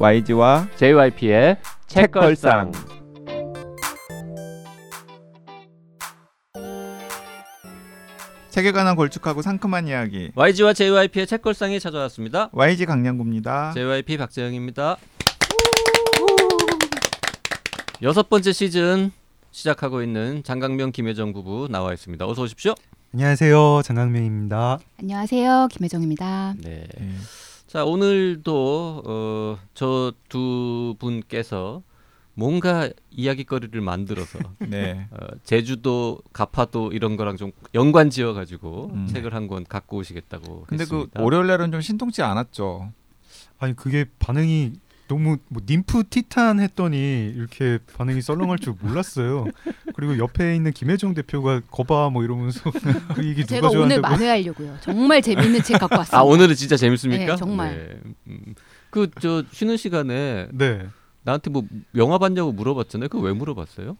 YG와 JYP의 책걸상. 책에 관한 걸쭉하고 상큼한 이야기 YG와 JYP의 책걸상이 찾아왔습니다. YG 강량구입니다. JYP 박재영입니다. 여섯 번째 시즌 시작하고 있는 장강명 김혜정 부부 나와 있습니다. 어서 오십시오. 안녕하세요 장강명입니다. 안녕하세요. 김혜정입니다. 네. 네. 자 오늘도 어, 저 두 분께서 뭔가 이야기거리를 만들어서 네. 어, 제주도 가파도 이런 거랑 좀 연관 지어 가지고 음. 책을 한 권 갖고 오시겠다고 근데 했습니다. 그 월요일 날은 좀 신통치 않았죠. 아니 그게 반응이 너무 뭐 님프 티탄 했더니 이렇게 반응이 썰렁할 줄 몰랐어요. 그리고 옆에 있는 김혜정 대표가 거봐 뭐 이러면서 그 얘기 누가 제가 오늘 좋아한다고 만회하려고요. 정말 재밌는 책 갖고 왔습니다. 아 오늘은 진짜 재밌습니까? 네, 정말. 네. 그저 쉬는 시간에 네. 나한테 뭐 영화 봤냐고 물어봤잖아요. 그거 왜 물어봤어요?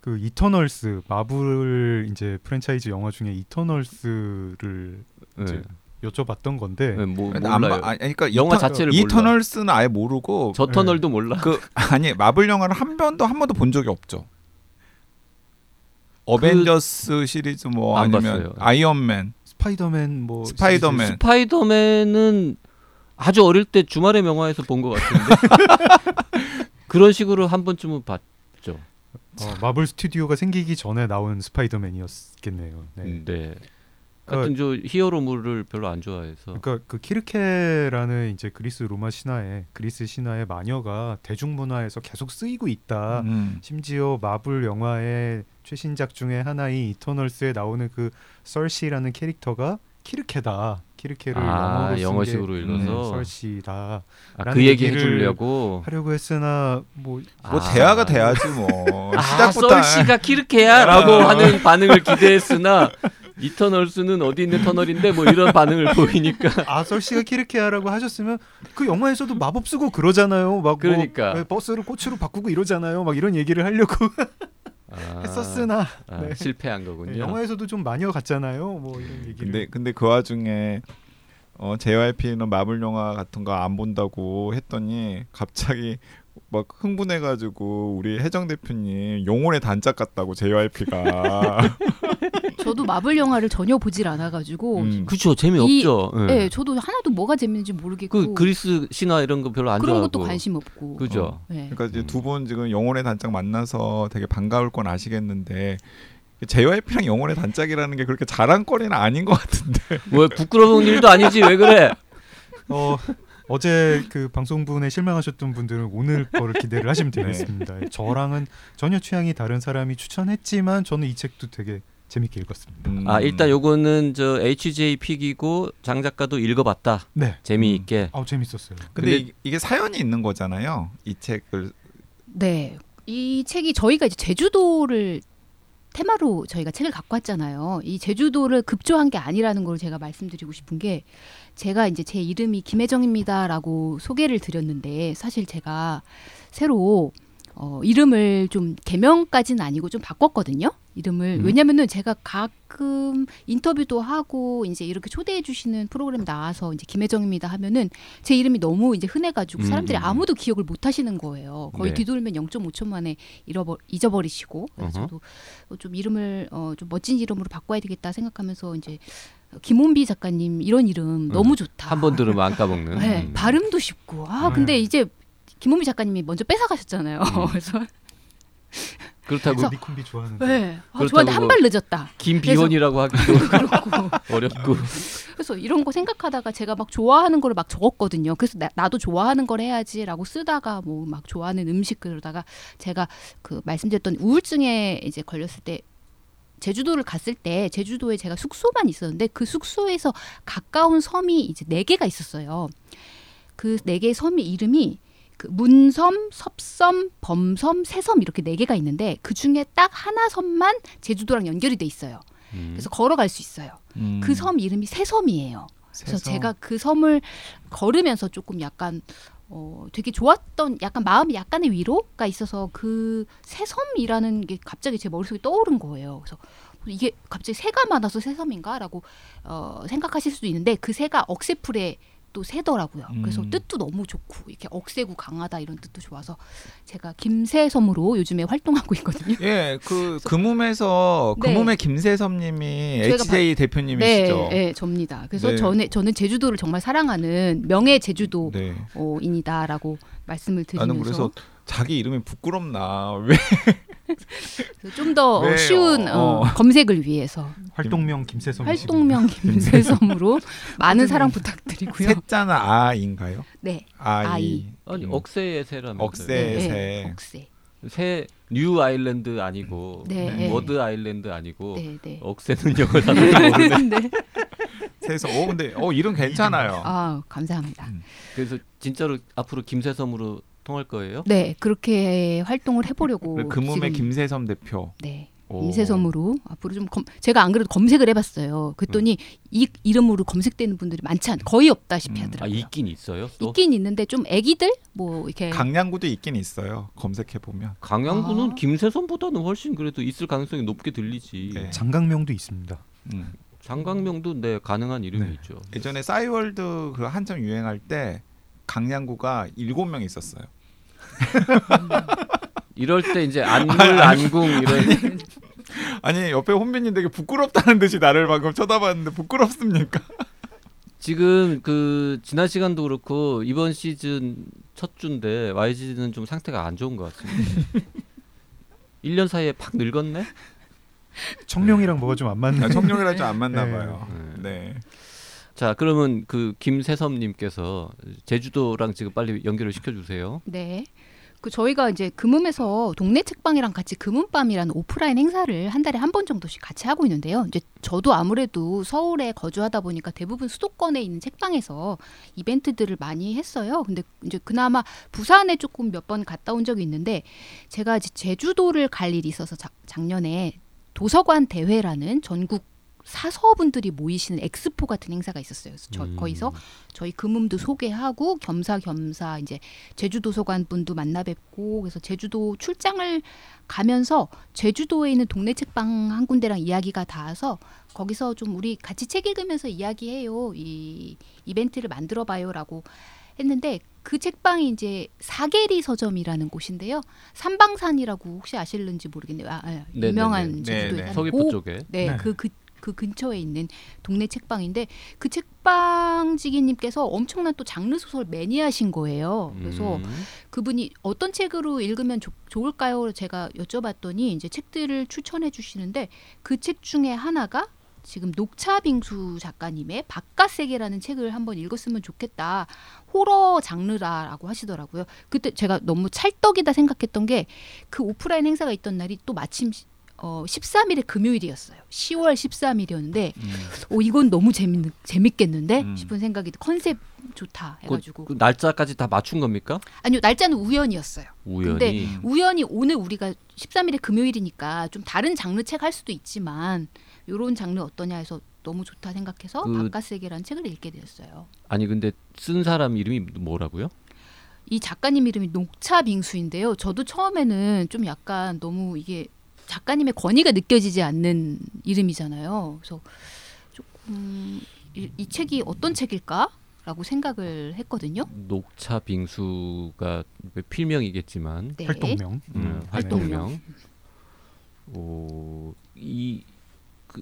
그 이터널스 마블 이제 프랜차이즈 영화 중에 이터널스를 네. 이제 여쭤봤던 건데 네, 뭐 몰라요. 봐- 아니, 그러니까 영화 이터- 자체를 몰라. 이터널스는 아예 모르고 저 터널도 몰라. 그 아니 마블 영화를 한 번도 한 번도 본 적이 없죠. 어벤져스 시리즈 뭐안 아니면 봤어요. 아이언맨, 스파이더맨 뭐 스파이더맨. 시리즈- 스파이더맨은 아주 어릴 때 주말의 명화에서 본 것 같은데 그런 식으로 한 번쯤은 봤죠. 어, 마블 스튜디오가 생기기 전에 나온 스파이더맨이었겠네요. 네. 네. 네. 같은 저 히어로물을 별로 안 좋아해서. 그러니까 그 키르케라는 이제 그리스 로마 신화에 그리스 신화의 마녀가 대중문화에서 계속 쓰이고 있다. 음. 심지어 마블 영화의 최신작 중에 하나인 이터널스에 나오는 그 설시라는 캐릭터가 키르케다. 키르케를 아, 영어로 영어식으로 게, 읽어서? 네, 설시다 아, 그 얘기 해주려고. 하려고 했으나 뭐 뭐 아. 대화가 돼야지 뭐 아, 시작부터 썰씨가 키르케야라고 아. 하는 반응을 기대했으나 이터널스는 어디 있는 터널인데 뭐 이런 반응을 보이니까 아 설시가 키르케야라고 하셨으면 그 영화에서도 마법 쓰고 그러잖아요. 막 그러니까. 뭐, 네, 버스를 꽃으로 바꾸고 이러잖아요. 막 이런 얘기를 하려고 아, 했었으나 아, 네. 실패한 거군요. 네, 영화에서도 좀 마녀 같잖아요. 뭐 이런 얘기를. 근데 근데 그 와중에 어 JYP는 마블 영화 같은 거 안 본다고 했더니 갑자기 막 흥분해가지고 우리 혜정 대표님 영혼의 단짝 같다고 JYP가 저도 마블 영화를 전혀 보질 않아가지고, 음. 그렇죠 재미없죠. 예. 네, 저도 하나도 뭐가 재밌는지 모르겠고 그 그리스 신화 이런 거 별로 안 그런 좋아하고 것도 관심 없고. 그죠. 네. 그러니까 이제 음. 두분 지금 영혼의 단짝 만나서 되게 반가울 건 아시겠는데 JYP랑 영혼의 단짝이라는 게 그렇게 자랑거리는 아닌 것 같은데 뭐 부끄러운 일도 아니지 왜 그래? 어 어제 그 방송분에 실망하셨던 분들은 오늘 거를 기대를 하시면 네. 되겠습니다. 저랑은 전혀 취향이 다른 사람이 추천했지만 저는 이 책도 되게 재밌게 읽었습니다. 음. 아 일단 요거는 저 HJ 픽이고 장 작가도 읽어봤다 네. 재미있게. 아우 재밌었어요. 근데, 근데- 이- 이게 사연이 있는 거잖아요 이 책을 네. 이 책이 저희가 이제 제주도를 테마로 저희가 책을 갖고 왔잖아요. 이 제주도를 급조한 게 아니라는 걸 제가 말씀드리고 싶은 게 제가 이제 제 이름이 김혜정입니다라고 소개를 드렸는데 사실 제가 새로 어, 이름을 좀 개명까지는 아니고 좀 바꿨거든요. 이름을 음. 왜냐면은 제가 가끔 인터뷰도 하고 이제 이렇게 초대해 주시는 프로그램 나와서 이제 김혜정입니다 하면은 제 이름이 너무 이제 흔해가지고 사람들이 음. 아무도 기억을 못 하시는 거예요. 거의 네. 뒤돌면 0.5초 만에 잃어버 잊어버리시고 그래서 어허. 저도 좀 이름을 어, 좀 멋진 이름으로 바꿔야 되겠다 생각하면서 이제 김원비 작가님 이런 이름 너무 좋다. 한 번 들으면 안 까먹는. 네, 음. 발음도 쉽고 아 네. 근데 이제 김원비 작가님이 먼저 뺏어가셨잖아요. 음. 그래서 그렇다고 니콤비 좋아하는데. 네, 아, 좋아하는데 한 뭐- 발 늦었다. 김비혼이라고 하기도 그렇고 어렵고. 그래서 이런 거 생각하다가 제가 막 좋아하는 거를 막 적었거든요. 그래서 나, 나도 좋아하는 걸 해야지라고 쓰다가 뭐 막 좋아하는 음식 그러다가 제가 그 말씀드렸던 우울증에 이제 걸렸을 때 제주도를 갔을 때 제주도에 제가 숙소만 있었는데 그 숙소에서 가까운 섬이 이제 네 개가 있었어요. 그 네 개의 섬의 이름이 그 문섬, 섭섬, 범섬, 새섬 이렇게 네 개가 있는데 그 중에 딱 하나 섬만 제주도랑 연결이 돼 있어요. 음. 그래서 걸어갈 수 있어요. 음. 그섬 이름이 새섬이에요. 그래서. 제가 그 섬을 걸으면서 조금 약간 어 되게 좋았던 약간 마음이 약간의 위로가 있어서 그 새섬이라는 게 갑자기 제 머릿속에 떠오른 거예요. 그래서 이게 갑자기 새가 많아서 새섬인가라고 어 생각하실 수도 있는데 그 새가 억새풀에 또 세더라고요. 그래서 음. 뜻도 너무 좋고 이렇게 억세고 강하다 이런 뜻도 좋아서 제가 김새섬으로 요즘에 활동하고 있거든요. 예, 그 금음에서 네. 금음의 김세섭님이 저희가 HJ 대표님이시죠. 네, 네, 접니다. 그래서 네. 저는 저는 제주도를 정말 사랑하는 명예 제주도 네. 어,인이다라고 말씀을 나는 드리면서 그래서 자기 이름이 부끄럽나 왜? 좀 더? 쉬운 어, 어. 검색을 위해서 활동명 김세성 활동명 김새섬으로 많은 사랑 부탁드리고요. 세자나 아인가요? 네, 아이. 아이. 아니 음. 억새의 새라면서 억새. 네, 새. 네, 억새. 새 new island 아니고 네, 네. bird island 아니고 네, 네. 억새는 영어. 네. 세서 어 근데 어 이름 괜찮아요. 아, 감사합니다. 그래서 진짜로 앞으로 김새섬으로 통할 거예요? 네, 그렇게 활동을 해보려고 그믐의 지금 김새섬 대표. 네. 오. 김새섬으로 앞으로 좀 검, 제가 안 그래도 검색을 해봤어요. 그랬더니 이 이름으로 검색되는 분들이 많지 않, 거의 없다시피 음. 아 하더라고요. 있긴 있어요. 또 있긴 있는데 좀 애기들 뭐 이렇게 강량구도 있긴 있어요. 검색해 보면. 강양구는 아. 김새섬보다는 훨씬 그래도 있을 가능성이 높게 들리지. 네. 장강명도 있습니다. 음. 장강명도 네 가능한 이름이죠. 예전에 싸이월드 그 한참 유행할 때 강량구가 일곱 명 있었어요. 이럴 때 이제 안굴 안궁 이런 아니 옆에 혼비님 되게 부끄럽다는 듯이 나를 방금 쳐다봤는데 부끄럽습니까? 지금 그 지난 시간도 그렇고 이번 시즌 첫 주인데 YG는 좀 상태가 안 좋은 것 같습니다. 1년 사이에 팍 늙었네. 청룡이랑 뭐가 좀 안. 아, 청룡이랑 좀 안 맞나 네. 봐요. 네. 네. 자 그러면 그 김세섭님께서 제주도랑 지금 빨리 연결을 시켜주세요. 네. 그 저희가 이제 금음에서 동네 책방이랑 같이 금음밤이라는 오프라인 행사를 한 달에 한 번 정도씩 같이 하고 있는데요. 이제 저도 아무래도 서울에 거주하다 보니까 대부분 수도권에 있는 책방에서 이벤트들을 많이 했어요. 근데 이제 그나마 부산에 조금 몇 번 갔다 온 적이 있는데 제가 제주도를 갈 일이 있어서 자- 작년에 도서관 대회라는 전국 사서분들이 모이시는 엑스포 같은 행사가 있었어요. 그래서 저, 음. 거기서 저희 금음도 소개하고 겸사겸사 이제 제주 도서관 분도 만나 뵙고 그래서 제주도 출장을 가면서 제주도에 있는 동네 책방 한 군데랑 이야기가 닿아서 거기서 좀 우리 같이 책 읽으면서 이야기해요. 이 이벤트를 만들어 봐요라고 했는데 그 책방이 이제 사계리 서점이라는 곳인데요. 삼방산이라고 혹시 아실는지 모르겠네요. 아, 아, 네네네. 유명한 네, 제주도에 네. 사는 서귀포 고- 쪽에. 네, 네. 그, 그, 그 근처에 있는 동네 책방인데 그 책방지기님께서 엄청난 또 장르 소설 매니아신 거예요. 그래서 음. 그분이 어떤 책으로 읽으면 좋- 좋을까요? 제가 여쭤봤더니 이제 책들을 추천해 주시는데 그 책 중에 하나가 지금 녹차빙수 작가님의 바깥 세계라는 책을 한번 읽었으면 좋겠다. 호러 장르라라고 하시더라고요. 그때 제가 너무 찰떡이다 생각했던 게 그 오프라인 행사가 있던 날이 또 마침 시- 어 13일에 금요일이었어요. 10월 13일이었는데 음. 오 이건 너무 재밌 재밌겠는데 음. 싶은 생각이 컨셉 좋다 해가지고 그 날짜까지 다 맞춘 겁니까? 아니요 날짜는 우연이었어요. 우연히. 근데 우연히 오늘 우리가 13일에 금요일이니까 좀 다른 장르 책 할 수도 있지만 요런 장르 어떠냐 해서 너무 좋다 생각해서 그- 바깥 세계라는 책을 읽게 되었어요. 아니 근데 쓴 사람 이름이 뭐라고요? 이 작가님 이름이 녹차 빙수인데요. 저도 처음에는 좀 약간 너무 이게 작가님의 권위가 느껴지지 않는 이름이잖아요. 그래서 조금 이, 이 책이 어떤 책일까라고 생각을 했거든요. 녹차 빙수가 필명이겠지만 네. 활동명. 음, 음, 활동명. 오, 이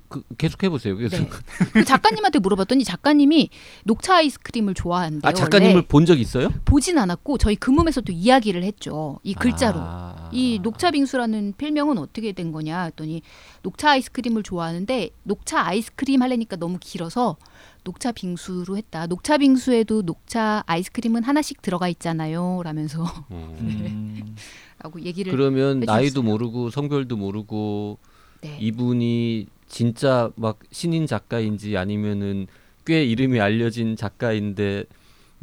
그, 그 계속 해보세요. 그래서 네. 그 작가님한테 물어봤더니 작가님이 녹차 아이스크림을 좋아한대요. 아 작가님을. 본 적 있어요? 보진 않았고 저희 금음에서 또 이야기를 했죠. 이 글자로. 아. 이 녹차 빙수라는 필명은 어떻게 된 거냐 했더니 녹차 아이스크림을 좋아하는데 녹차 아이스크림 하려니까 너무 길어서 녹차 빙수로 했다. 녹차 빙수에도 녹차 아이스크림은 하나씩 들어가 있잖아요. 라면서 음. 음. 라고 얘기를 그러면 해주셨어요. 나이도 모르고 성별도 모르고 네. 이분이 진짜 막 신인 작가인지 아니면은 꽤 이름이 알려진 작가인데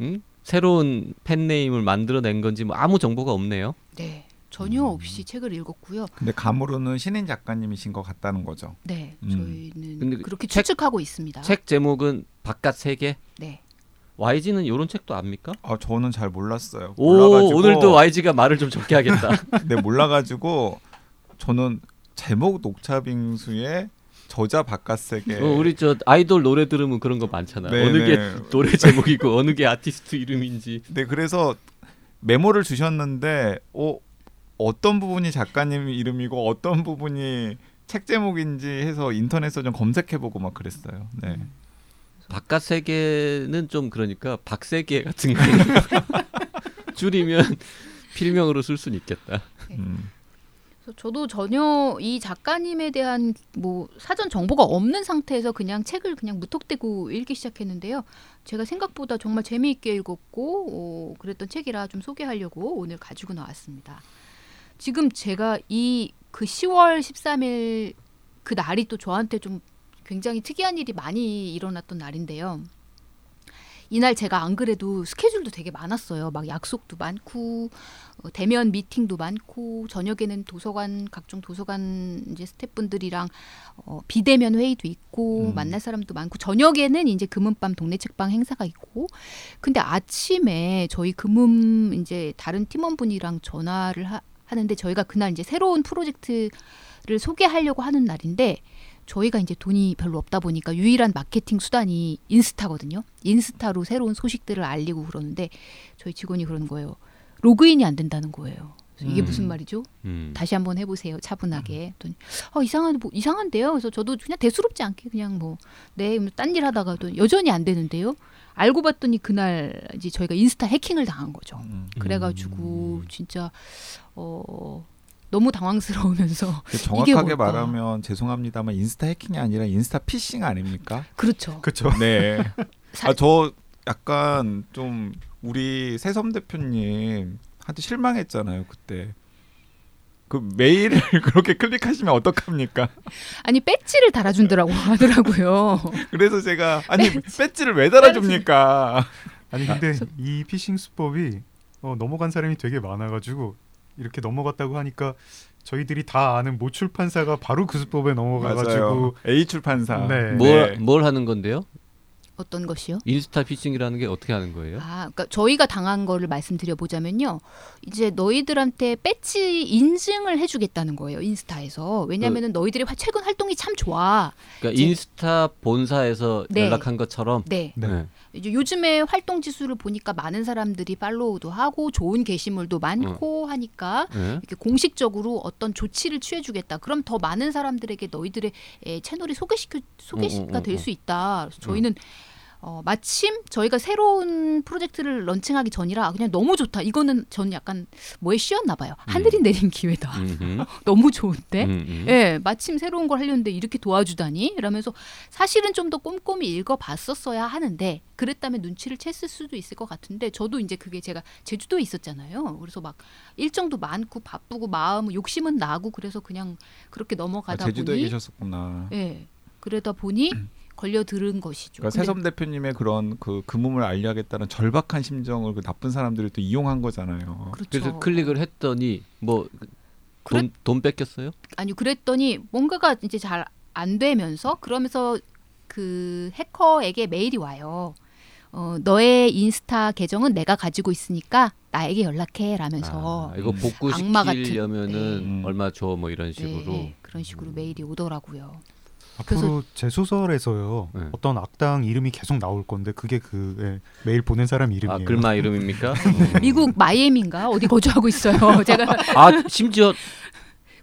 음? 새로운 팬네임을 만들어낸 건지 뭐 아무 정보가 없네요. 네. 전혀 음. 없이 책을 읽었고요. 근데 감으로는 신인 작가님이신 것 같다는 거죠. 네. 음. 저희는 근데 그렇게 책- 추측하고 있습니다. 책 제목은 바깥 세계. 네. YG는 이런 책도 압니까? 아 저는 잘 몰랐어요. 오 몰라가지고 오늘도 YG가 말을 좀 적게 하겠다. 네 몰라가지고 저는 제목 녹차빙수에 저자 바깥 세계. 어, 우리 저 아이돌 노래 들으면 그런 거 많잖아. 네, 어느 게 네. 노래 제목이고 어느 게 아티스트 이름인지. 네, 그래서 메모를 주셨는데 어, 어떤 부분이 작가님 이름이고 어떤 부분이 책 제목인지 해서 인터넷에서 좀 검색해보고 막 그랬어요. 네. 바깥 세계는 좀 그러니까 박세계 같은 거 줄이면 필명으로 쓸 수는 있겠다. 음. 저도 전혀 이 작가님에 대한 뭐 사전 정보가 없는 상태에서 그냥 책을 그냥 무턱대고 읽기 시작했는데요. 제가 생각보다 정말 재미있게 읽었고 어, 그랬던 책이라 좀 소개하려고 오늘 가지고 나왔습니다. 지금 제가 이 그 10월 13일 그 날이 또 저한테 좀 굉장히 특이한 일이 많이 일어났던 날인데요. 이날 제가 안 그래도 스케줄도 되게 많았어요. 막 약속도 많고 어, 대면 미팅도 많고 저녁에는 도서관 각종 도서관 이제 스태프분들이랑 어, 비대면 회의도 있고 음. 만날 사람도 많고 저녁에는 이제 금은밤 동네 책방 행사가 있고 근데 아침에 저희 금음 이제 다른 팀원분이랑 전화를 하, 하는데 저희가 그날 이제 새로운 프로젝트를 소개하려고 하는 날인데 저희가 이제 돈이 별로 없다 보니까 유일한 마케팅 수단이 인스타거든요. 인스타로 새로운 소식들을 알리고 그러는데 저희 직원이 그러는 거예요. 로그인이 안 된다는 거예요. 그래서 이게 음. 무슨 말이죠? 음. 다시 한번 해보세요. 차분하게. 그랬더니 어, 이상한 뭐 이상한데요. 그래서 저도 그냥 대수롭지 않게 그냥 뭐네딴 일 하다가도 여전히 안 되는데요. 알고 봤더니 그날 이제 저희가 인스타 해킹을 당한 거죠. 음. 그래가지고 음. 진짜 어 너무 당황스러우면서 정확하게? 말하면 죄송합니다만 인스타 해킹이 아니라 인스타 피싱 아닙니까? 그렇죠. 그렇죠. 네. 사- 아저 약간 좀 우리 세섬 대표님 한테 실망했잖아요 그때. 그 메일을 그렇게 클릭하시면 어떡합니까? 아니 배지를 달아준다라고 하더라고요. 그래서 제가 아니 배지 를 왜 달아줍니까? 아니 근데 이 피싱 수법이 어, 넘어간 사람이 되게 많아가지고 이렇게 넘어갔다고 하니까 저희들이 다 아는 모 출판사가 바로 그 수법에. 넘어가가지고 A 출판사. 네. 뭘, 네. 뭘 하는 건데요? 어떤 것이요? 인스타 피싱이라는 게 어떻게 하는 거예요? 아, 그러니까 저희가 당한 거를 말씀드려 보자면요. 이제 너희들한테 배지 인증을 해 주겠다는 거예요. 인스타에서. 왜냐하면 너희들이 화- 최근 활동이 참 좋아. 그러니까 이제- 인스타 본사에서 네. 연락한 것처럼 네. 네. 네. 이제 요즘에 활동 지수를 보니까 많은 사람들이 팔로우도 하고 좋은 게시물도 많고 하니까 네. 이렇게 공식적으로 어떤 조치를 취해주겠다. 그럼 더 많은 사람들에게 너희들의 에, 채널이 소개시켜 소개가 음, 음, 될 음, 수 있다. 그래서 저희는 어, 마침 저희가 새로운 프로젝트를 런칭하기 전이라 그냥 너무 좋다. 이거는 저는 약간 뭐에 씌었나 봐요. 하늘이 내린 기회다. 너무 좋은데. 음, 음. 예, 마침 새로운 걸 하려는데 이렇게 도와주다니 이러면서 사실은 좀 더 꼼꼼히 읽어봤었어야 하는데 그랬다면 눈치를 챘을 수도 있을 것 같은데 저도 이제 그게 제가 제주도에 있었잖아요. 그래서 막 일정도 많고 바쁘고 마음 욕심은 나고 그래서 그냥 그렇게 아, 넘어가다 제주도에 보니 계셨었구나. 예, 그러다 보니 걸려 들은 것이죠. 그러니까 세섬 대표님의 그런 그 금음을 알려야겠다는 절박한 심정을 그 나쁜 사람들이 또 이용한 거잖아요. 그렇죠. 그래서 클릭을 했더니 뭐돈돈 뺏겼어요? 아니 그랬더니 뭔가가 이제 잘 안 되면서 그러면서 그 해커에게 메일이 와요. 어, 너의 인스타 계정은 내가 가지고 있으니까 나에게 연락해 라면서 아, 이거 음. 복구시키려면은 네. 얼마 줘 뭐 이런 네, 식으로. 네, 그런 식으로 메일이 오더라고요. 앞으로 제 소설에서요 네. 어떤 악당 이름이 계속 나올 건데 그게 그 예, 메일 보낸 사람 아 이름이에요. 글마 이름입니까? 어. 미국 마이애미인가 어디 거주하고 있어요. 제가 아 심지어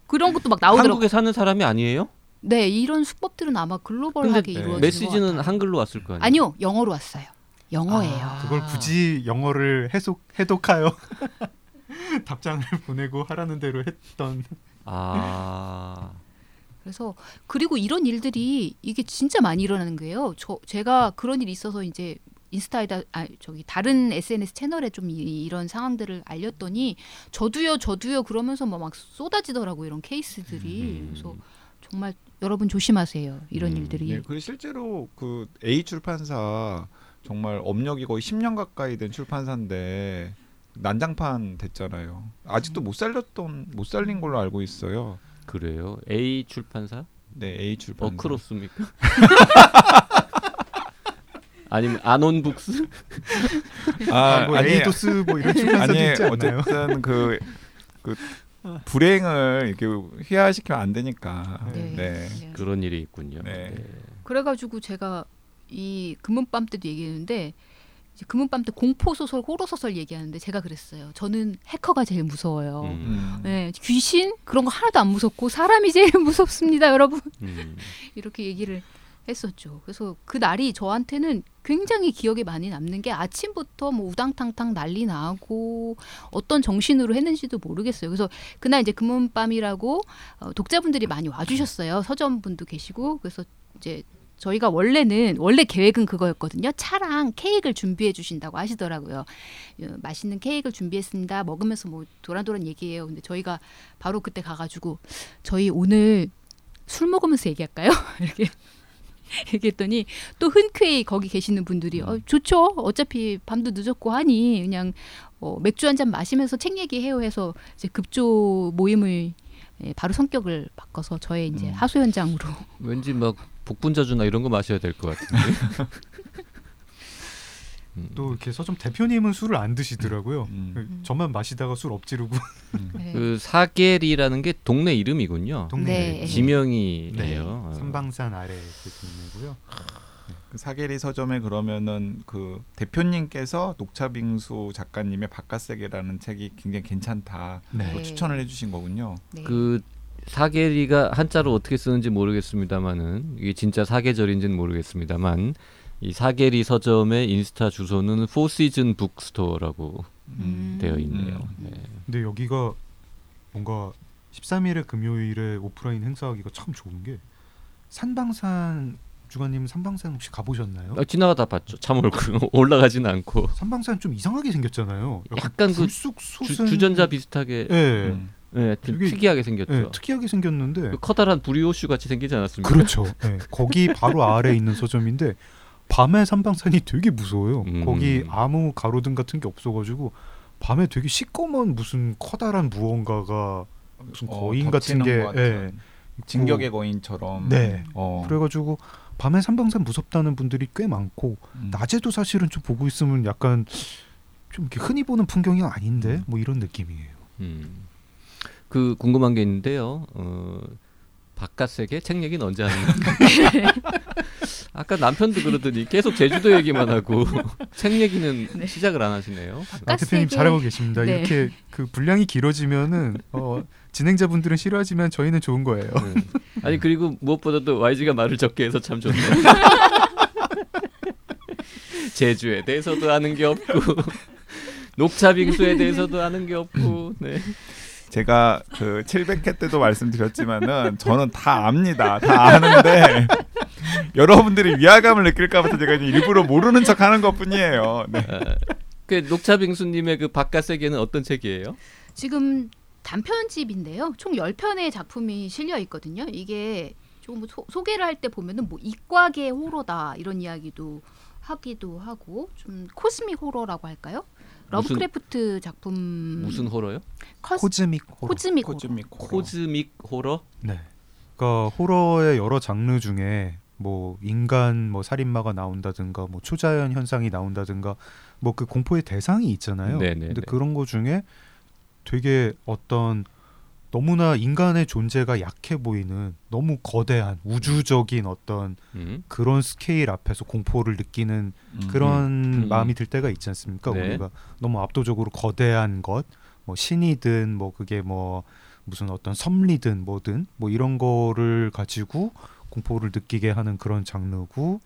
그런 것도 막 나오더라고. 한국에 사는 사람이 아니에요? 네, 이런 수법들은 아마 글로벌하게 근데 이루어지는 메시지는. 한글로 왔을 거 아니에요? 아니요, 영어로 왔어요. 영어예요. 아. 그걸 굳이 영어를 해석 해독하여 답장을 보내고 하라는 대로 했던 아. 그래서 그리고 이런 일들이 이게 진짜 많이 일어나는 거예요. 저 제가 그런 일이 있어서 이제 인스타에다 아 저기 다른 SNS 채널에 좀 이, 런 상황들을 알렸더니 저도요 저도요 그러면서 뭐 막 쏟아지더라고 요 이런 케이스들이 음. 그래서 정말 여러분 조심하세요 이런 음, 일들이 네, 그 실제로 그 A 출판사 정말 업력이 거의 10년 가까이 된 출판사인데 난장판 됐잖아요. 아직도 못 살렸던 못 살린 걸로 알고 있어요. 그래요. A 출판사? 네, A 출판사. 어크로스입니까? 아니면 아논북스? 아, 뭐 아니, 에이도스 뭐 이런 출판사도 아니 있지 않나요? 어쨌든 그, 그 불행을 이렇게 희화시키면 안 되니까. 네. 네. 네. 그런 일이 있군요. 네. 그래가지고 제가 이 금은밤 때도 얘기했는데 금은밤 때 공포 소설, 호러 소설 얘기하는데 제가 그랬어요. 저는 해커가 제일 무서워요. 음. 음. 네, 귀신 그런 거 하나도 안 무섭고 사람이 제일 무섭습니다, 여러분. 음. 이렇게 얘기를 했었죠. 그래서 그 날이 저한테는 굉장히 기억에 많이 남는 게 아침부터 뭐 우당탕탕 난리 나고 어떤 정신으로 했는지도 모르겠어요. 그래서 그날 이제 금은밤이라고 어, 독자분들이 많이 와주셨어요. 서점분도 계시고 그래서 이제 저희가 원래는 원래 계획은 그거였거든요. 차랑 케이크를 준비해 주신다고 하시더라고요. 어, 맛있는 케이크를 준비했습니다. 먹으면서 뭐 도란도란 얘기해요. 근데 저희가 바로 그때 가가지고 저희 오늘 술 먹으면서 얘기할까요? 이렇게 얘기했더니 또 흔쾌히 거기 계시는 분들이 어, 좋죠. 어차피 밤도 늦었고 하니 그냥 어, 맥주 한 잔 마시면서 책 얘기해요 해서 이제 급조 모임을 예, 바로 성격을 바꿔서 저의 이제 음. 하소 현장으로 왠지 막 복분자주나 이런 거 마셔야 될 것 같은데. 음. 또 이렇게 서점 대표님은 술을 안 드시더라고요. 음. 그 저만 마시다가 술 엎지르고 네. 그 사계리라는 게 동네 이름이군요. 동네 네. 지명이네요. 어. 삼방산 아래 그 동네고요. 그 사계리 서점에 그러면은 그 대표님께서 녹차빙수 작가님의 바깥세계라는 책이 굉장히 괜찮다. 네. 고 추천을 해주신 거군요. 네. 그 사계리가 한자로 어떻게 쓰는지 모르겠습니다만은 이게 진짜 사계절인지는 모르겠습니다만 이 사계리 서점의 인스타 주소는 포시즌 북스토어라고 음. 되어 있네요. 음. 네. 근데 여기가 뭔가 13일에 금요일에 오프라인 행사하기가 참 좋은 게 산방산 주관님 산방산 혹시 가보셨나요? 아, 지나가다 봤죠. 참 올라가지는 않고 산방산 좀 이상하게 생겼잖아요. 약간 그 불쑥 주, 솟은 주 전자 비슷하게 예, 음. 예, 좀 되게- 특이하게 생겼죠. 예, 특이하게 생겼는데 그 커다란 브리오슈 같이 생기지 않았습니까? 그렇죠. 예, 거기 바로 아래 있는 서점인데 밤에 산방산이 되게 무서워요. 음. 거기 아무 가로등 같은 게 없어가지고 밤에 되게 시꺼먼 무슨 커다란 무언가가 무슨 어, 거인 같은 게것 같은 예, 진격의 거인처럼. 네. 어. 그래가지고 밤에 산방산 무섭다는 분들이 꽤 많고 음. 낮에도 사실은 좀 보고 있으면 약간 좀 이렇게 흔히 보는 풍경이 아닌데 뭐 이런 느낌이에요. 음. 그 궁금한 게 있는데요. 어, 바깥 세계 책 얘기는 언제 하는 거예요? 아까 남편도 그러더니 계속 제주도 얘기만 하고 책 얘기는 네. 시작을 안 하시네요. 아, 대표님 잘하고 계십니다. 네. 이렇게 그 분량이 길어지면은 어, 진행자분들은 싫어하지만 저희는 좋은 거예요. 네. 아니 그리고 무엇보다도 YG가 말을 적게 해서 참 좋네요. 제주에 대해서도 아는 게 없고 녹차 빙수에 대해서도 아는 게 없고 네. 제가 그 700회 때도 말씀드렸지만은 저는 다 압니다. 다 아는데 여러분들이 위화감을 느낄까 봐서 제가 일부러 모르는 척 하는 것 뿐이에요. 네. 아, 그 녹차 빙수님의 그 바깥 세계는 어떤 책이에요? 지금 단편집인데요. 총 10편의 작품이 실려 있거든요. 이게 조금 뭐 소, 소개를 할 때 보면은 뭐 이과계 호러다 이런 이야기도 하기도 하고 좀 cosmic horror라고 할까요? 무슨- 러브크래프트 작품 무슨 호러요? cos, cosmic horror. cosmic horror. cosmic horror. cosmic horror? 네. 그러니까 호러의 여러 장르 중에 뭐 인간 뭐 살인마가 나온다든가 뭐 초자연 현상이 나온다든가 뭐 그 공포의 대상이 있잖아요. 네네네. 근데 그런 거 중에 되게 어떤 너무나 인간의 존재가 약해 보이는 너무 거대한 우주적인 어떤 음. 그런 스케일 앞에서 공포를 느끼는 음. 그런 음. 마음이 들 때가 있지 않습니까? 네. 우리가 너무 압도적으로 거대한 것, 뭐 신이든 뭐 그게 뭐 무슨 어떤 섭리든 뭐든 뭐 이런 거를 가지고 공포를 느끼게 하는 그런 장르고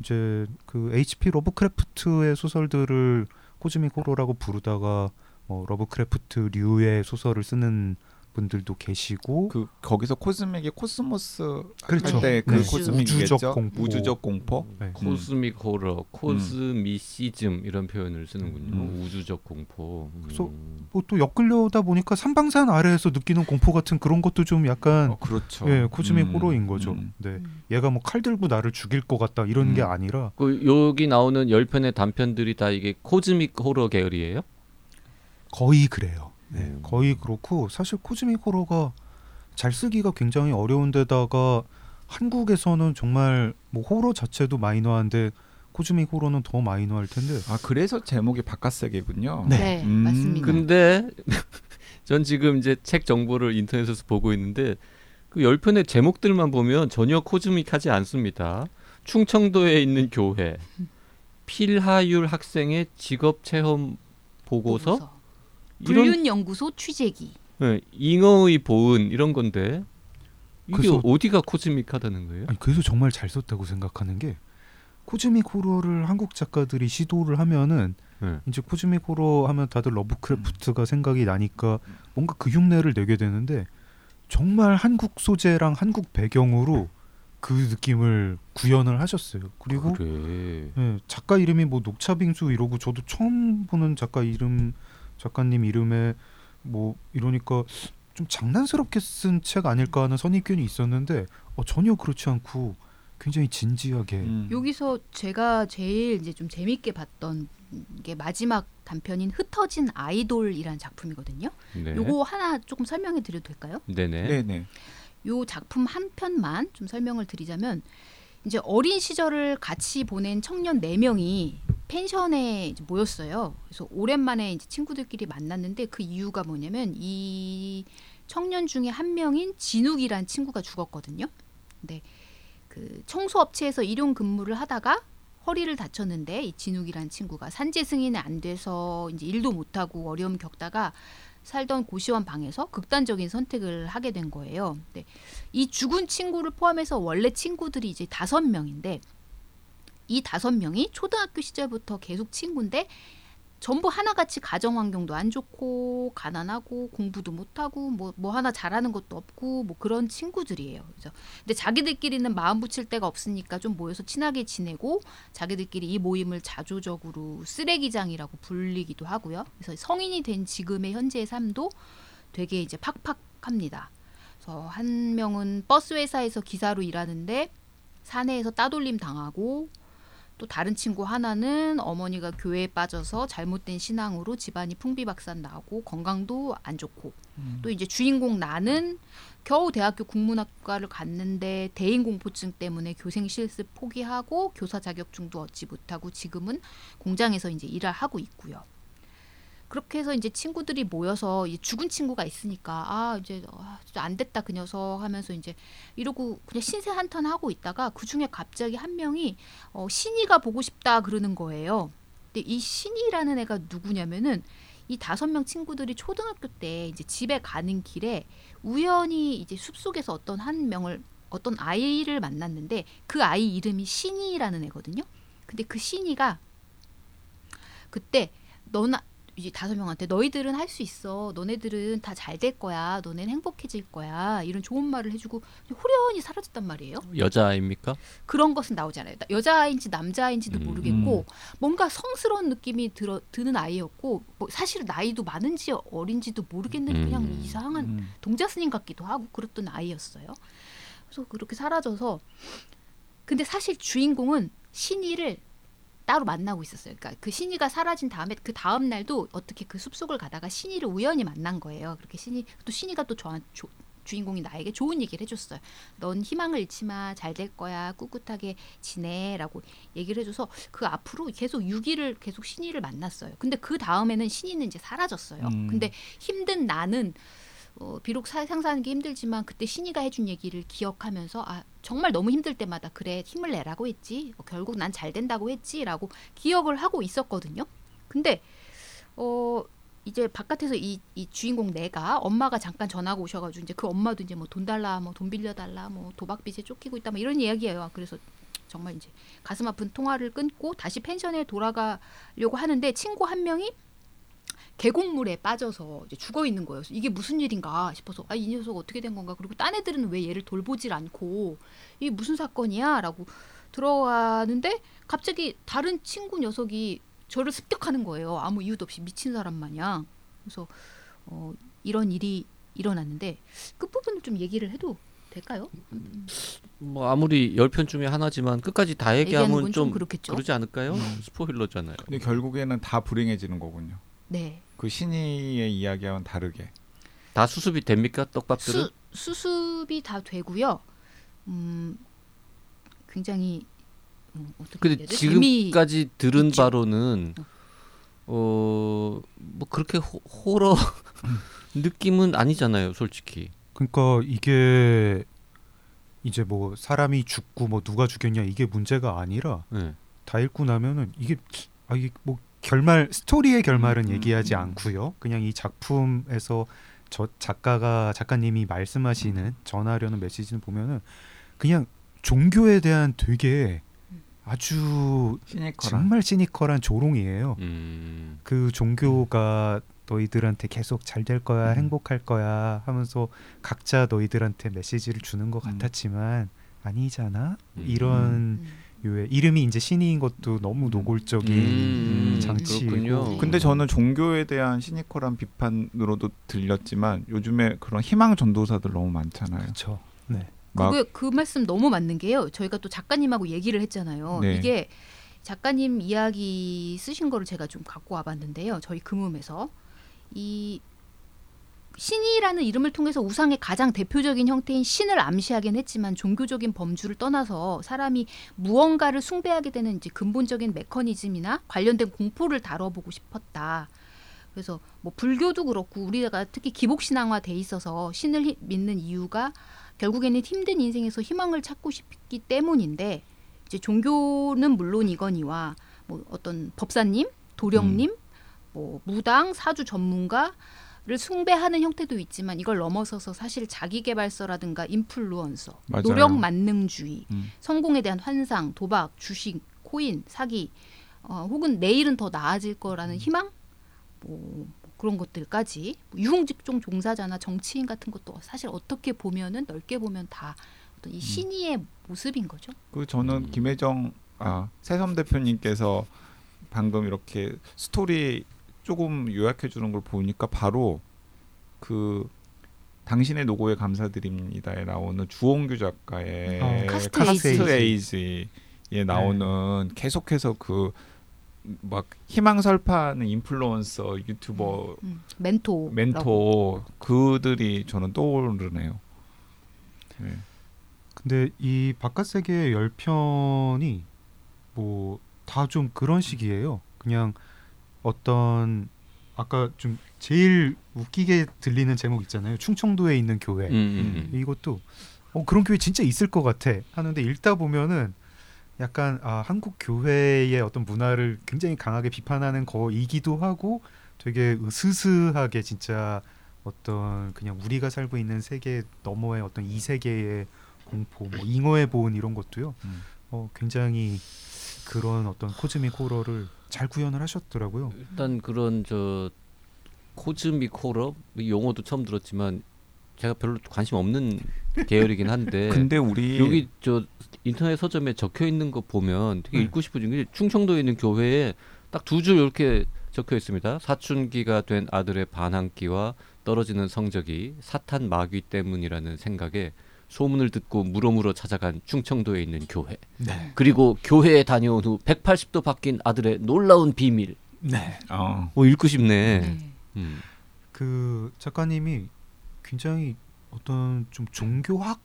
이제 그 H.P. 러브크래프트의 소설들을 cosmic horror라고 부르다가 뭐 러브크래프트류의 소설을 쓰는 분들도 계시고 그 거기서 cosmic이 cosmos 그렇죠. 할때그 네. cosmic이겠죠. 우주적 공포. 우주적 공포. 네. cosmic horror, cosmicism 이런 표현을 쓰는군요. 음. 우주적 공포. 음. 그래서 뭐또 엮으려다 보니까 삼방산 아래에서 느끼는 공포 같은 그런 것도 좀 약간 어, 그렇죠. 예, cosmic 음, horror인 거죠. 음. 네. 음. 얘가 뭐 칼 들고 나를 죽일 것 같다 이런 게 음. 아니라 그 여기 나오는 열 편의 단편들이 다 이게 cosmic horror 계열이에요? 거의 그래요. 네, 음. 거의 그렇고 사실 cosmic horror가 잘 쓰기가 굉장히 어려운데다가 한국에서는 정말 뭐 호러 자체도 마이너한데 cosmic horror는 더 마이너할 텐데 아 그래서 제목이 바깥세계군요. 네. 네, 음. 맞습니다. 근데 전 지금 이제 책 정보를 인터넷에서 보고 있는데 그 열 편의 제목들만 보면 전혀 cosmic하지 않습니다. 충청도에 있는 교회, 필하율 학생의 직업 체험 보고서, 이런 불륜 연구소 취재기. 네, 잉어의 보은 이런 건데 이게 그래서- 어디가 cosmic하다는 거예요? 아니 그래서 정말 잘 썼다고 생각하는 게 cosmic horror를 한국 작가들이 시도를 하면은 네. 이제 cosmic horror 하면 다들 러브크래프트가 생각이 나니까 뭔가 그 흉내를 내게 되는데 정말 한국 소재랑 한국 배경으로 그 느낌을 구현을 하셨어요. 그리고 그래. 예, 작가 이름이 뭐 녹차빙수 이러고 저도 처음 보는 작가 이름 작가님 이름에 뭐 이러니까 좀 장난스럽게 쓴 책 아닐까 하는 선입견이 있었는데 어, 전혀 그렇지 않고 굉장히 진지하게 음. 여기서 제가 제일 이제 좀 재밌게 봤던 게 마지막 단편인 흩어진 아이돌이라는 작품이거든요. 네. 요거 하나 조금 설명해 드려도 될까요? 네네. 네네. 요 작품 한 편만 좀 설명을 드리자면 이제 어린 시절을 같이 보낸 청년 네 명이 펜션에 모였어요. 그래서 오랜만에 이제 친구들끼리 만났는데 그 이유가 뭐냐면 이 청년 중에 한 명인 진욱이란 친구가 죽었거든요. 근데 그 청소업체에서 일용 근무를 하다가 허리를 다쳤는데 이 진욱이란 친구가 산재 승인이 안 돼서 이제 일도 못 하고 어려움 겪다가 살던 고시원 방에서 극단적인 선택을 하게 된 거예요. 네. 이 죽은 친구를 포함해서 원래 친구들이 이제 다섯 명인데 이 다섯 명이 초등학교 시절부터 계속 친구인데 전부 하나같이 가정 환경도 안 좋고 가난하고 공부도 못하고 뭐뭐 하나 잘하는 것도 없고 뭐 그런 친구들이에요. 그래서 근데 자기들끼리는 마음 붙일 데가 없으니까 좀 모여서 친하게 지내고 자기들끼리 이 모임을 자조적으로 쓰레기장이라고 불리기도 하고요. 그래서 성인이 된 지금의 현재의 삶도 되게 이제 팍팍합니다. 그래서 한 명은 버스 회사에서 기사로 일하는데 사내에서 따돌림 당하고 또 다른 친구 하나는 어머니가 교회에 빠져서 잘못된 신앙으로 집안이 풍비박산 나고 건강도 안 좋고 또 이제 주인공 나는 겨우 대학교 국문학과를 갔는데 대인 공포증 때문에 교생 실습 포기하고 교사 자격증도 얻지 못하고 지금은 공장에서 이제 일을 하고 있고요. 그렇게 해서 이제 친구들이 모여서 이 죽은 친구가 있으니까 아 이제 아, 안 됐다 그 녀석 하면서 이제 이러고 그냥 신세 한탄 하고 있다가 그 중에 갑자기 한 명이 어, 신이가 보고 싶다 그러는 거예요. 근데 이 신이라는 애가 누구냐면은 이 다섯 명 친구들이 초등학교 때 이제 집에 가는 길에 우연히 이제 숲 속에서 어떤 한 명을 어떤 아이를 만났는데 그 아이 이름이 신이라는 애거든요. 근데 그 신이가 그때 너나 이제 다섯 명한테 너희들은 할 수 있어. 너네들은 다 잘 될 거야. 너네는 행복해질 거야. 이런 좋은 말을 해주고 후련히 사라졌단 말이에요. 여자입니까? 그런 것은 나오지 않아요. 여자아이인지 남자아이인지도 음. 모르겠고 뭔가 성스러운 느낌이 들어 드는 아이였고 뭐 사실 나이도 많은지 어린지도 모르겠는데 그냥 음. 이상한 음. 동자 스님 같기도 하고 그랬던 아이였어요. 그래서 그렇게 사라져서 근데 사실 주인공은 신이를 따로 만나고 있었어요. 그러니까 그 신이가 사라진 다음에 그 다음 날도 어떻게 그 숲속을 가다가 신이를 우연히 만난 거예요. 그렇게 신이 또 신이가 또 저한 조, 주인공이 나에게 좋은 얘기를 해줬어요. 넌 희망을 잃지 마. 잘 될 거야. 꿋꿋하게 지내 라고 얘기를 해줘서 그 앞으로 계속 6일을 계속 신이를 만났어요. 근데 그 다음에는 신이는 이제 사라졌어요. 음. 근데 힘든 나는 어, 비록 사, 상상하는 게 힘들지만 그때 신이가 해준 얘기를 기억하면서 아 정말 너무 힘들 때마다 그래 힘을 내라고 했지 어, 결국 난 잘 된다고 했지라고 기억을 하고 있었거든요. 근데 어 이제 바깥에서 이, 이 주인공 내가 엄마가 잠깐 전화가 오셔가지고 이제 그 엄마도 이제 뭐 돈 달라 뭐 돈 빌려달라 뭐 도박빚에 쫓기고 있다 뭐 이런 이야기예요. 그래서 정말 이제 가슴 아픈 통화를 끊고 다시 펜션에 돌아가려고 하는데 친구 한 명이 계곡물에 빠져서 이제 죽어 있는 거예요. 이게 무슨 일인가 싶어서 아 이 녀석 어떻게 된 건가 그리고 딴 애들은 왜 얘를 돌보질 않고 이게 무슨 사건이야라고 들어가는데 갑자기 다른 친구 녀석이 저를 습격하는 거예요. 아무 이유도 없이 미친 사람 마냥. 그래서 어, 이런 일이 일어났는데 끝 부분을 좀 얘기를 해도 될까요? 뭐 아무리 열 편 중에 하나지만 끝까지 다 얘기하면 건좀좀 그렇겠죠. 그러지 않을까요? 음. 스포일러잖아요. 근데 결국에는 다 불행해지는 거군요. 네. 그 신이의 이야기와는 다르게. 다 수습이 됩니까 떡밥들은? 수, 수습이 다 되고요. 음, 굉장히 음, 어떻게 근데 지금까지 들은 있죠. 바로는 어 뭐 그렇게 호, 호러 느낌은 아니잖아요, 솔직히. 그러니까 이게 이제 뭐 사람이 죽고 뭐 누가 죽였냐 이게 문제가 아니라 네. 다 읽고 나면은 이게 아 이게 뭐 결말 스토리의 결말은 음, 얘기하지 음. 않고요. 그냥 이 작품에서 저 작가가 작가님이 말씀하시는 전하려는 메시지는 보면은 그냥 종교에 대한 되게 아주 시니컬한. 정말 시니컬한 조롱이에요. 음. 그 종교가 너희들한테 계속 잘 될 거야, 음. 행복할 거야 하면서 각자 너희들한테 메시지를 주는 것 음. 같았지만 아니잖아. 음. 이런 음. 요의 이름이 이제 신인 것도 너무 노골적인 음, 장치이고. 그렇군요. 근데 저는 종교에 대한 시니컬한 비판으로도 들렸지만 요즘에 그런 희망 전도사들 너무 많잖아요. 그렇죠. 네. 막 그게 그 말씀 너무 맞는 게요. 저희가 또 작가님하고 얘기를 했잖아요. 네. 이게 작가님 이야기 쓰신 거를 제가 좀 갖고 와봤는데요. 저희 금음에서 이 신이라는 이름을 통해서 우상의 가장 대표적인 형태인 신을 암시하긴 했지만 종교적인 범주를 떠나서 사람이 무언가를 숭배하게 되는 이제 근본적인 메커니즘이나 관련된 공포를 다뤄보고 싶었다. 그래서 뭐 불교도 그렇고 우리가 특히 기복 신앙화 돼 있어서 신을 히- 믿는 이유가 결국에는 힘든 인생에서 희망을 찾고 싶기 때문인데 이제 종교는 물론이거니와 뭐 어떤 법사님, 도령님, 뭐 무당, 사주 전문가 를 숭배하는 형태도 있지만 이걸 넘어서서 사실 자기개발서라든가 인플루언서, 맞아요. 노력 만능주의, 음. 성공에 대한 환상, 도박, 주식, 코인, 사기, 어, 혹은 내일은 더 나아질 거라는 희망, 뭐 그런 것들까지 뭐 유흥직종 종사자나 정치인 같은 것도 사실 어떻게 보면은 넓게 보면 다 어떤 이 신의의 모습인 거죠. 그 저는 김혜정 아 새섬 대표님께서 방금 이렇게 스토리 조금 요약해 주는 걸 보니까 바로 그 당신의 노고에 감사드립니다에 나오는 주홍규 작가의 어, 카스트 에이지. 에이지 에 나오는 계속해서 그 막 희망 설파하는 인플루언서 유튜버 음, 멘토, 멘토 그들이 저는 떠오르네요. 네. 근데 이 바깥 세계의 열 편이 뭐 다 좀 그런 식이에요. 그냥 어떤 아까 좀 제일 웃기게 들리는 제목 있잖아요. 충청도에 있는 교회. 음, 음, 음. 이것도 어 그런 교회 진짜 있을 것 같아 하는데 읽다 보면은 약간 아 한국 교회의 어떤 문화를 굉장히 강하게 비판하는 거이기도 하고 되게 으스스하게 진짜 어떤 그냥 우리가 살고 있는 세계 너머의 어떤 이 세계의 공포, 뭐 잉어의 보은 이런 것도요. 음. 어 굉장히 그런 어떤 cosmic horror를 잘 구현을 하셨더라고요. 일단 그런 저 cosmic horror 이 용어도 처음 들었지만 제가 별로 관심 없는 계열이긴 한데 근데 우리 여기 저 인터넷 서점에 적혀 있는 거 보면 되게 네. 읽고 싶어진 게 충청도에 있는 교회에 딱 두 줄 이렇게 적혀 있습니다. 사춘기가 된 아들의 반항기와 떨어지는 성적이 사탄 마귀 때문이라는 생각에 소문을 듣고 물어물어 찾아간 충청도에 있는 교회. 네. 그리고 교회에 다녀온 후 180도 바뀐 아들의 놀라운 비밀. 네. 어. 오 읽고 싶네. 네. 음. 그 작가님이 굉장히 어떤 좀 종교학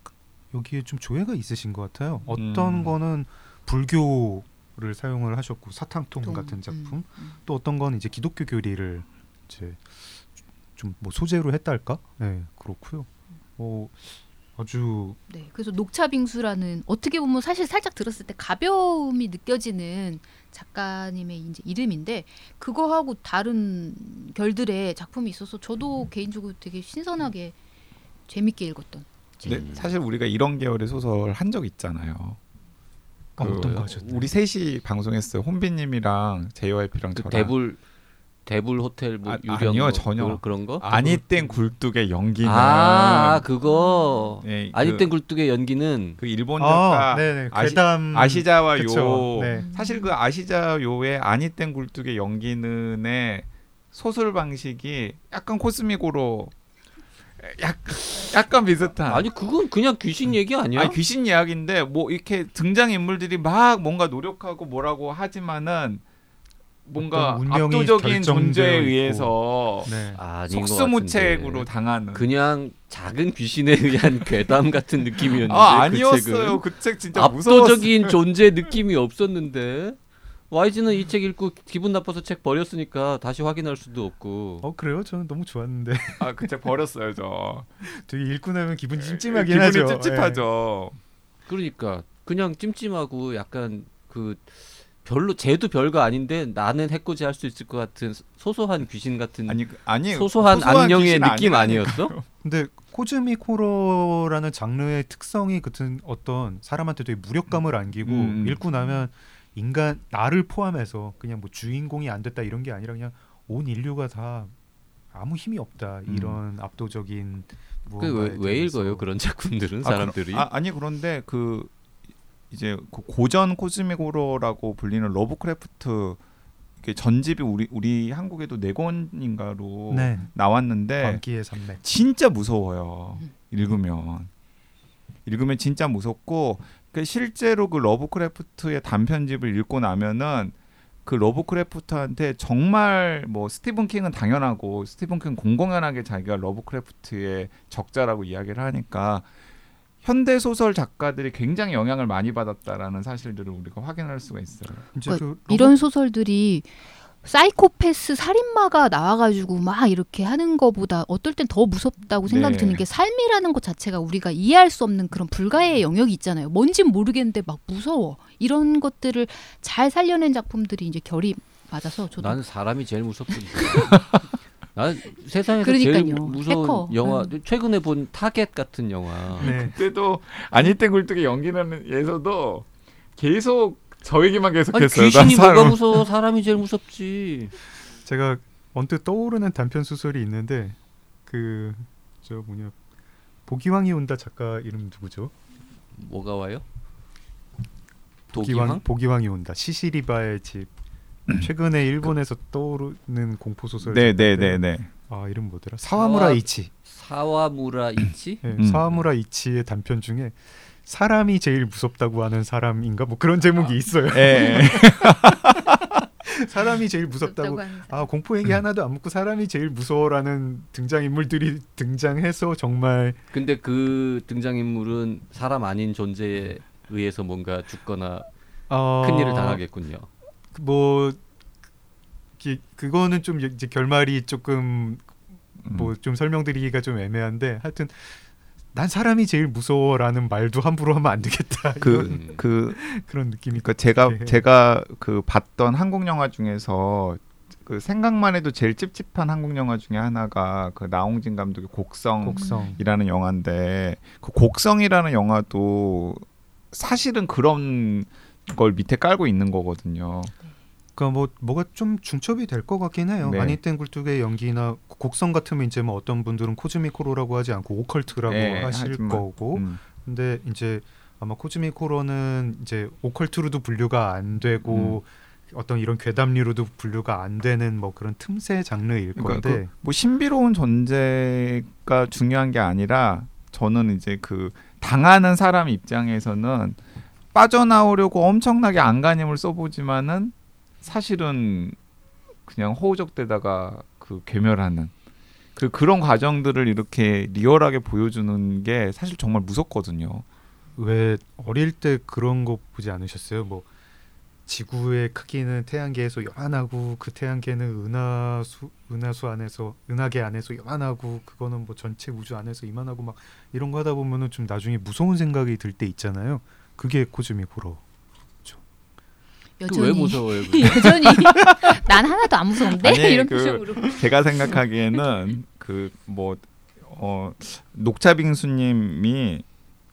여기에 좀 조예가 있으신 것 같아요. 어떤 음. 거는 불교를 사용을 하셨고 사탕통 동, 같은 작품, 음, 음. 또 어떤 건 이제 기독교 교리를 이제 좀 뭐 소재로 했달까? 네, 그렇고요. 어 아주 네, 그래서 녹차 빙수라는 어떻게 보면 사실 살짝 들었을 때 가벼움이 느껴지는 작가님의 이제 이름인데 그거하고 다른 결들의 작품이 있어서 저도 개인적으로 되게 신선하게 재밌게 읽었던. 음. 사실 우리가 이런 계열의 소설 한 적 있잖아요. 어, 그 어떤 거 하셨나요? 우리 셋이 방송했어요. 혼비님이랑 JYP랑 그 저랑 대불 대불 호텔 뭐 아, 유령 아니요, 뭐 전혀. 그- 그런 거? 아니땡 굴뚝의 연기는 아, 아, 그거 네, 그- 아니 땐 굴뚝의 연기는 그 일본 아, 작가 네네 아시- 괴담 아시자와 그쵸, 요 네. 사실 그 아시자 요의 아니땡 굴뚝의 연기는의 소설 방식이 약간 코스미고로 약, 약간 비슷한 아니 그건 그냥 귀신 얘기 아니야? 아니, 귀신 이야기인데 뭐 이렇게 등장 인물들이 막 뭔가 노력하고 뭐라고 하지만은 뭔가 압도적인 존재에. 의해서 네. 것 속수무책으로. 당하는 그냥 작은 귀신에 의한 괴담 같은 느낌이었는데 아그 아니었어요 그 책 진짜 무서웠어요 압도적인 존재 느낌이 없었는데 YG는 이 책 읽고 기분 나빠서 책 버렸으니까 다시 확인할 수도 없고. 어 그래요? 저는 너무 좋았는데 아 그 책 버렸어요 저. 되게 읽고 나면 기분 찜찜하긴 기분이 하죠. 찝찝하죠. 그러니까 그냥 찜찜하고 약간 그 별로 쟤도 별거 아닌데 나는 해코지 할 수 있을 것 같은 소소한 귀신 같은 아니 그- 아니 소소한 안녕의 귀신 느낌. 아니었어? 근데 cosmic horror라는 장르의 특성이 같은 어떤 사람한테 되게 무력감을 안기고 음. 읽고 나면 인간 나를 포함해서 그냥 뭐 주인공이 안 됐다 이런 게 아니라 그냥 온 인류가 다 아무 힘이 없다 음. 이런 압도적인 그 왜. 읽어요 그런 작품들은 아, 사람들이? 그럼- 아, 아니 그런데 그 이제 그 고전 cosmic horror라고 불리는 러브크래프트 전집이 우리 우리 한국에도 네 권인가로 네 나왔는데 진짜 무서워요. 읽으면 읽으면 진짜 무섭고 그 실제로 그 러브크래프트의 단편집을 읽고 나면은 그 러브크래프트한테 정말 뭐 스티븐 킹은 당연하고 스티븐 킹 공공연하게 자기가 러브크래프트의 적자라고 이야기를 하니까 현대 소설 작가들이 굉장히 영향을 많이 받았다라는 사실들을 우리가 확인할 수가 있어요. 그그 로봇- 이런 소설들이 사이코패스 살인마가 나와가지고 막 이렇게 하는 거보다 어떨 땐 더 무섭다고 생각이 네. 드는 게 삶이라는 것 자체가 우리가 이해할 수 없는 그런 불가의 영역이 있잖아요. 뭔진 모르겠는데 막 무서워. 이런 것들을 잘 살려낸 작품들이 이제 결이 맞아서 저도 나는 사람이 제일 무섭거든. 난 세상에서 그러니까요. 제일 무서운 해커. 영화 음. 최근에 본 타겟 같은 영화. 네 그때도 아니땐 굴뚝의 연기는 예서도 계속 저 얘기만 계속했어요. 귀신이 난 뭐가 무서워? 사람이 제일 무섭지. 제가 언뜻 떠오르는 단편 소설이 있는데 그 저 뭐냐 보기왕이 온다 작가 이름 누구죠? 뭐가 와요? 보기왕? 보기왕이 온다 시시리바의 집 최근에 일본에서 떠오르는 공포 소설 네네네네. 아 이름 뭐더라 사와무라 사와- 이치 사와무라 이치? 네, 음. 사와무라 이치의 단편 중에 사람이 제일 무섭다고 하는 사람인가 뭐 그런 제목이 있어요 예. 사람이 제일 무섭다고. 아 공포 얘기 하나도 안 묻고 사람이 제일 무서워라는 등장 인물들이 등장해서 정말 근데 그 등장 인물은 사람 아닌 존재에 의해서 뭔가 죽거나 어, 큰 일을 당하겠군요. 뭐 기, 그거는 좀 이제 결말이 조금 음. 뭐좀 설명드리기가 좀 애매한데 하여튼 난 사람이 제일 무서워라는 말도 함부로 하면 안 되겠다 그 그 그런 느낌이 그러니까 제가 예. 제가 그 봤던 한국 영화 중에서 그 생각만 해도 제일 찝찝한 한국 영화 중에 하나가 그 나홍진 감독의 곡성이라는 곡성 영화인데 그 곡성이라는 영화도 사실은 그런 걸 밑에 깔고 있는 거거든요. 그러니까 뭐 뭐가 좀 중첩이 될 것 같긴 해요. 네. 아니땐 굴뚝의 연기나 곡성 같으면 이제 뭐 어떤 분들은 cosmic horror라고 하지 않고 occult라고 예, 하실 하지만, 거고 음. 근데 이제 아마 cosmic horror는 이제 occult로도 분류가 안 되고 음. 어떤 이런 괴담리로도 분류가 안 되는 뭐 그런 틈새 장르일 그러니까 건데 뭐 신비로운 존재가 중요한 게 아니라 저는 이제 그 당하는 사람 입장에서는 빠져나오려고 엄청나게 안간힘을 써보지만은 사실은 그냥 호우적대다가 그 괴멸하는 그 그런 과정들을 이렇게 리얼하게 보여주는 게 사실 정말 무섭거든요. 왜 어릴 때 그런 거 보지 않으셨어요? 뭐 지구의 크기는 태양계에서 요만하고 그 태양계는 은하수 은하수 안에서 은하계 안에서 요만하고 그거는 뭐 전체 우주 안에서 이만하고 막 이런 거 하다 보면은 좀 나중에 무서운 생각이 들 때 있잖아요. 그게 호러. 그왜 여전히. 무서워요? 여전히. 난 하나도 안 무서운데? 아니, 이런 그- 표정으로. 제가 생각하기에는 그 뭐 어, 녹차빙수님이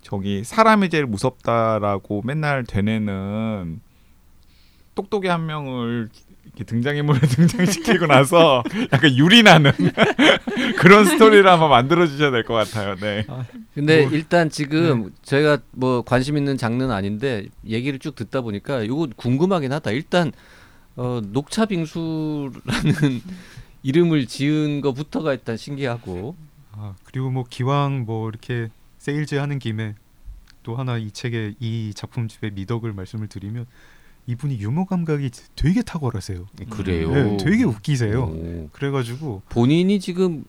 저기 사람이 제일 무섭다라고 맨날 되뇌는 똑똑이 한 명을 등장인물을 등장시키고 나서 약간 유리 나는 그런 스토리를 한번 만들어 주셔야 될 것 같아요. 네. 근데 뭐- 일단 지금 저희가 뭐 관심 있는 장르는 아닌데 얘기를 쭉 듣다 보니까 이거 궁금하긴 하다. 일단 어, 녹차 빙수라는 이름을 지은 거부터가 일단 신기하고 아 그리고 뭐 기왕 뭐 이렇게 세일즈 하는 김에 또 하나 이 책의 이 작품집의 미덕을 말씀을 드리면 이분이 유머 감각이 되게 탁월하세요. 그래요. 네, 되게 웃기세요. 오. 그래가지고 본인이 지금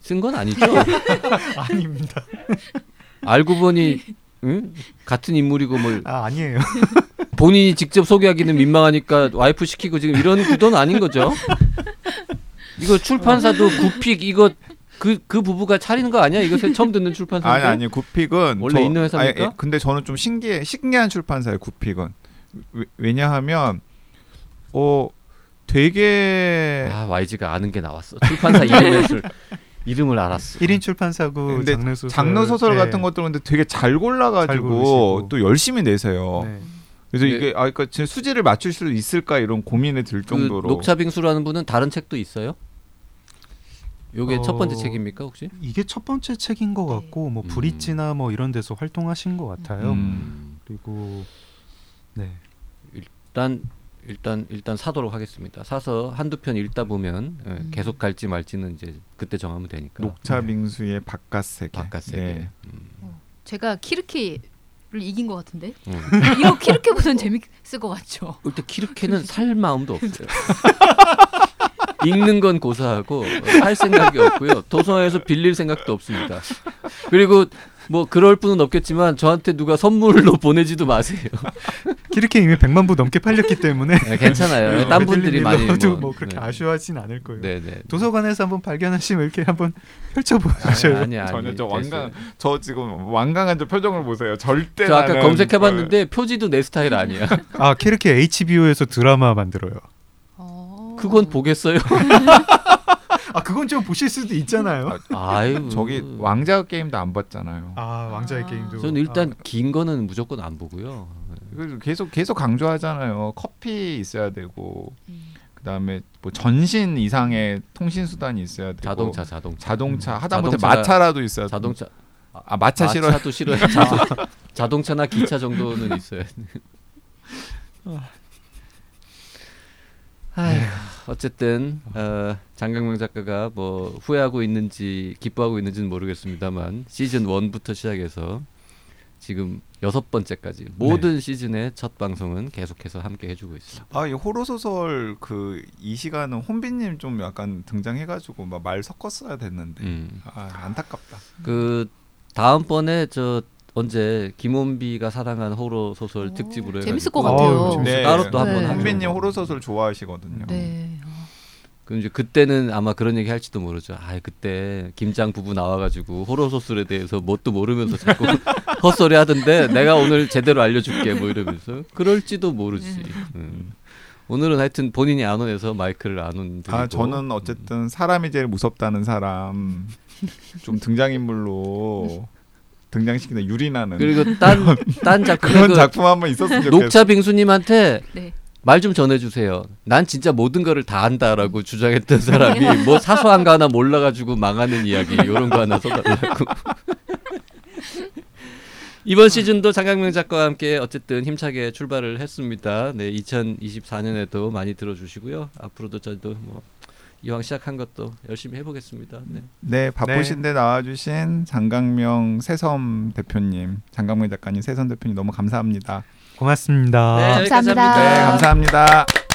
쓴 건 아니죠? 아닙니다. 알고 보니 응? 같은 인물이고 뭘 아 아니에요. 본인이 직접 소개하기는 민망하니까 와이프 시키고 지금 이런 구도는 아닌 거죠. 이거 출판사도 구픽 이거 그 그 부부가 차리는 거 아니야? 이거 처음 듣는 출판사. 아니 아니 구픽은 원래 있는 회사입니까? 아니, 예, 근데 저는 좀 신기해 신기한 출판사예요 구픽은 왜, 왜냐하면 어 되게 아 YG가 아는 게 나왔어. 출판사 이름을 이름을 알았어. 1인 출판사고 근데 장르 소설, 장르 소설 네. 같은 것들은 근데 되게 잘잘 골라가지고 고르시고. 또 열심히 내세요. 네. 그래서 네. 이게 아 그러니까 제 수지를 맞출 수 있을까 이런 고민이 들그 정도로 녹차빙수라는 분은 다른 책도 있어요? 요게 어, 첫 번째 책입니까 혹시? 이게 첫 번째 책인 것 같고 뭐 음. 브릿지나 뭐 이런 데서 활동하신 것 같아요. 음. 그리고 네. 일단 일단 일단 사도록 하겠습니다. 사서 한두 편 읽다 보면 예, 음. 계속 갈지 말지는 이제 그때 정하면 되니까. 녹차 빙수의 바깥 세계. 바깥 세계. 네. 음. 제가 키르키를 이긴 것 같은데 음. 이거 키르키보다는 재밌을 것 같죠. 일단 키르케는 살 마음도 없어요. 읽는 건 고사하고 어, 할 생각이 없고요. 도서관에서 빌릴 생각도 없습니다. 그리고 뭐 그럴 분은 없겠지만 저한테 누가 선물로 보내지도 마세요. 키르케 이미 100만 부 넘게 팔렸기 때문에 네, 괜찮아요. 딴 분들이 많이 뭐, 뭐 그렇게 네. 아쉬워하진 않을 거예요. 네네. 도서관에서 한번 발견하시면 이렇게 한번 펼쳐 보셔요. 아니, 아니, 전혀 저. 완강 저 지금 완강한 저 표정을 보세요. 절대 저 아까 나는 검색해 봤는데 표지도 내 스타일 아니야. 아 키르케 HBO에서 드라마 만들어요. 어. 그건 보겠어요. 아 그건 좀 보실 수도 있잖아요. 아유. 저기 왕자 게임도 안 봤잖아요. 아 왕자의 아. 게임도. 저는 일단 아, 긴 거는 무조건 안 보고요. 그래서 계속 계속 강조하잖아요. 커피 있어야 되고 음. 그다음에 뭐 전신 이상의 통신 수단이 있어야 되고 자동차, 자동차, 자동차 하다못해 자동차- 마차라도 있어야. 자동차. 아 마차 싫어요. 마차도 싫어요. 자동, 자동차나 기차 정도는 있어야 돼. 아휴, 어쨌든 어, 장강명 작가가 뭐 후회하고 있는지 기뻐하고 있는지는 모르겠습니다만 시즌 1부터 시작해서 지금 여섯 번째까지 모든 시즌의 첫 방송은 계속해서 함께 해주고 있습니다. 아이 호러 소설 그 이 시간은 혼비님 좀 약간 등장해가지고 막 말 섞었어야 됐는데 음. 아 안타깝다. 그 다음번에 저 언제 김원비가 사랑한 호러 소설 오, 특집으로 재밌을 것 같아요. 재밌을 따로 또 네. 한번 하죠. 혼비님 호러 소설 좋아하시거든요. 네. 그럼 이제 그때는 아마 그런 얘기 할지도 모르죠. 아 그때 김장 부부 나와가지고 호러 소설에 대해서 뭣도 모르면서 자꾸 헛소리 하던데 내가 오늘 제대로 알려줄게 뭐 이러면서 그럴지도 모르지. 음. 오늘은 하여튼 본인이 안 온해서 마이크를 안 온. 아 저는 어쨌든 사람이 제일 무섭다는 사람 좀 등장인물로 등장시키는 유리나는 그리고 딴딴 작품 그런 그 작품 한번 있었으면 좋겠어. 녹차 빙수님한테 네. 말좀 전해주세요. 난 진짜 모든 거를 다 안다라고 주장했던 사람이 뭐 사소한 거 하나 몰라가지고 망하는 이야기 이런 거 하나 써달라고. 이번 시즌도 장강명 작가와 함께 어쨌든 힘차게 출발을 했습니다. 네, 2024년에도 많이 들어주시고요. 앞으로도 저도 뭐 이왕 시작한 것도 열심히 해보겠습니다. 네. 네 바쁘신데 나와주신 장강명 새섬 대표님, 장강명 작가님, 새섬 대표님 너무 감사합니다. 고맙습니다. 네, 감사합니다. 합니다. 네 감사합니다.